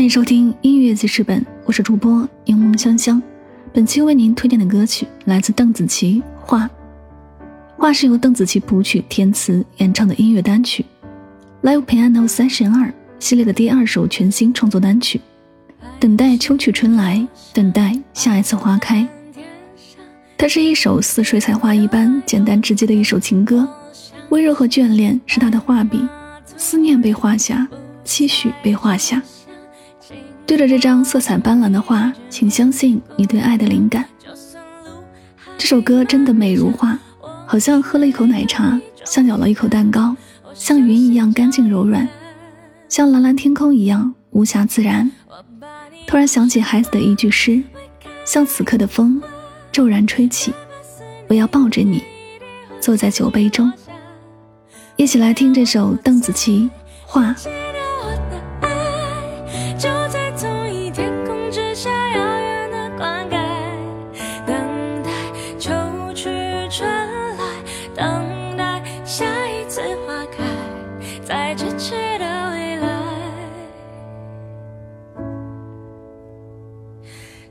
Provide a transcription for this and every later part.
欢迎收听音乐记事本，我是主播柠檬香香。本期为您推荐的歌曲来自邓紫棋《画》，《画》是由邓紫棋谱曲填词演唱的音乐单曲，《Live Piano Session 二》系列的第二首全新创作单曲。等待秋去春来，等待下一次花开。它是一首似水彩画一般简单直接的一首情歌，温柔和眷恋是他的画笔，思念被画下，期许被画下。对着这张色彩斑斓的画，请相信你对爱的灵感。这首歌真的美如画，好像喝了一口奶茶，像咬了一口蛋糕，像云一样干净柔软，像蓝蓝天空一样无瑕自然。突然想起孩子的一句诗：“像此刻的风，骤然吹起，我要抱着你，坐在酒杯中。”一起来听这首邓紫棋《画》。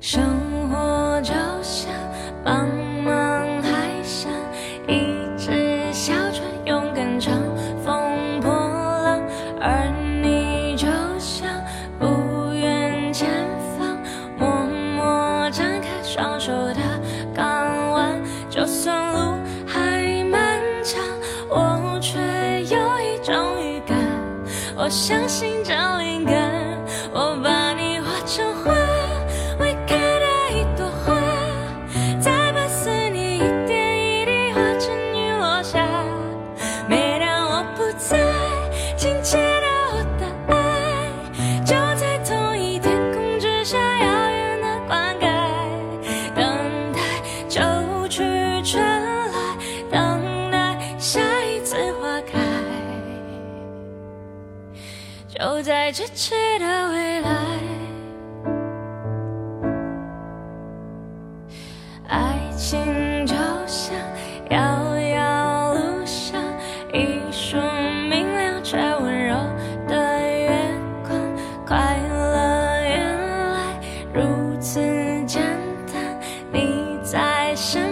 生活就像茫茫海上一只小船，勇敢乘风破浪；而你就像不远前方，默默张开双手的港湾。就算路还漫长，我却有一种预感，我相信这灵感，我都在咫尺的未来。爱情就像遥遥路上一束明亮却温柔的月光快乐原来如此简单你在身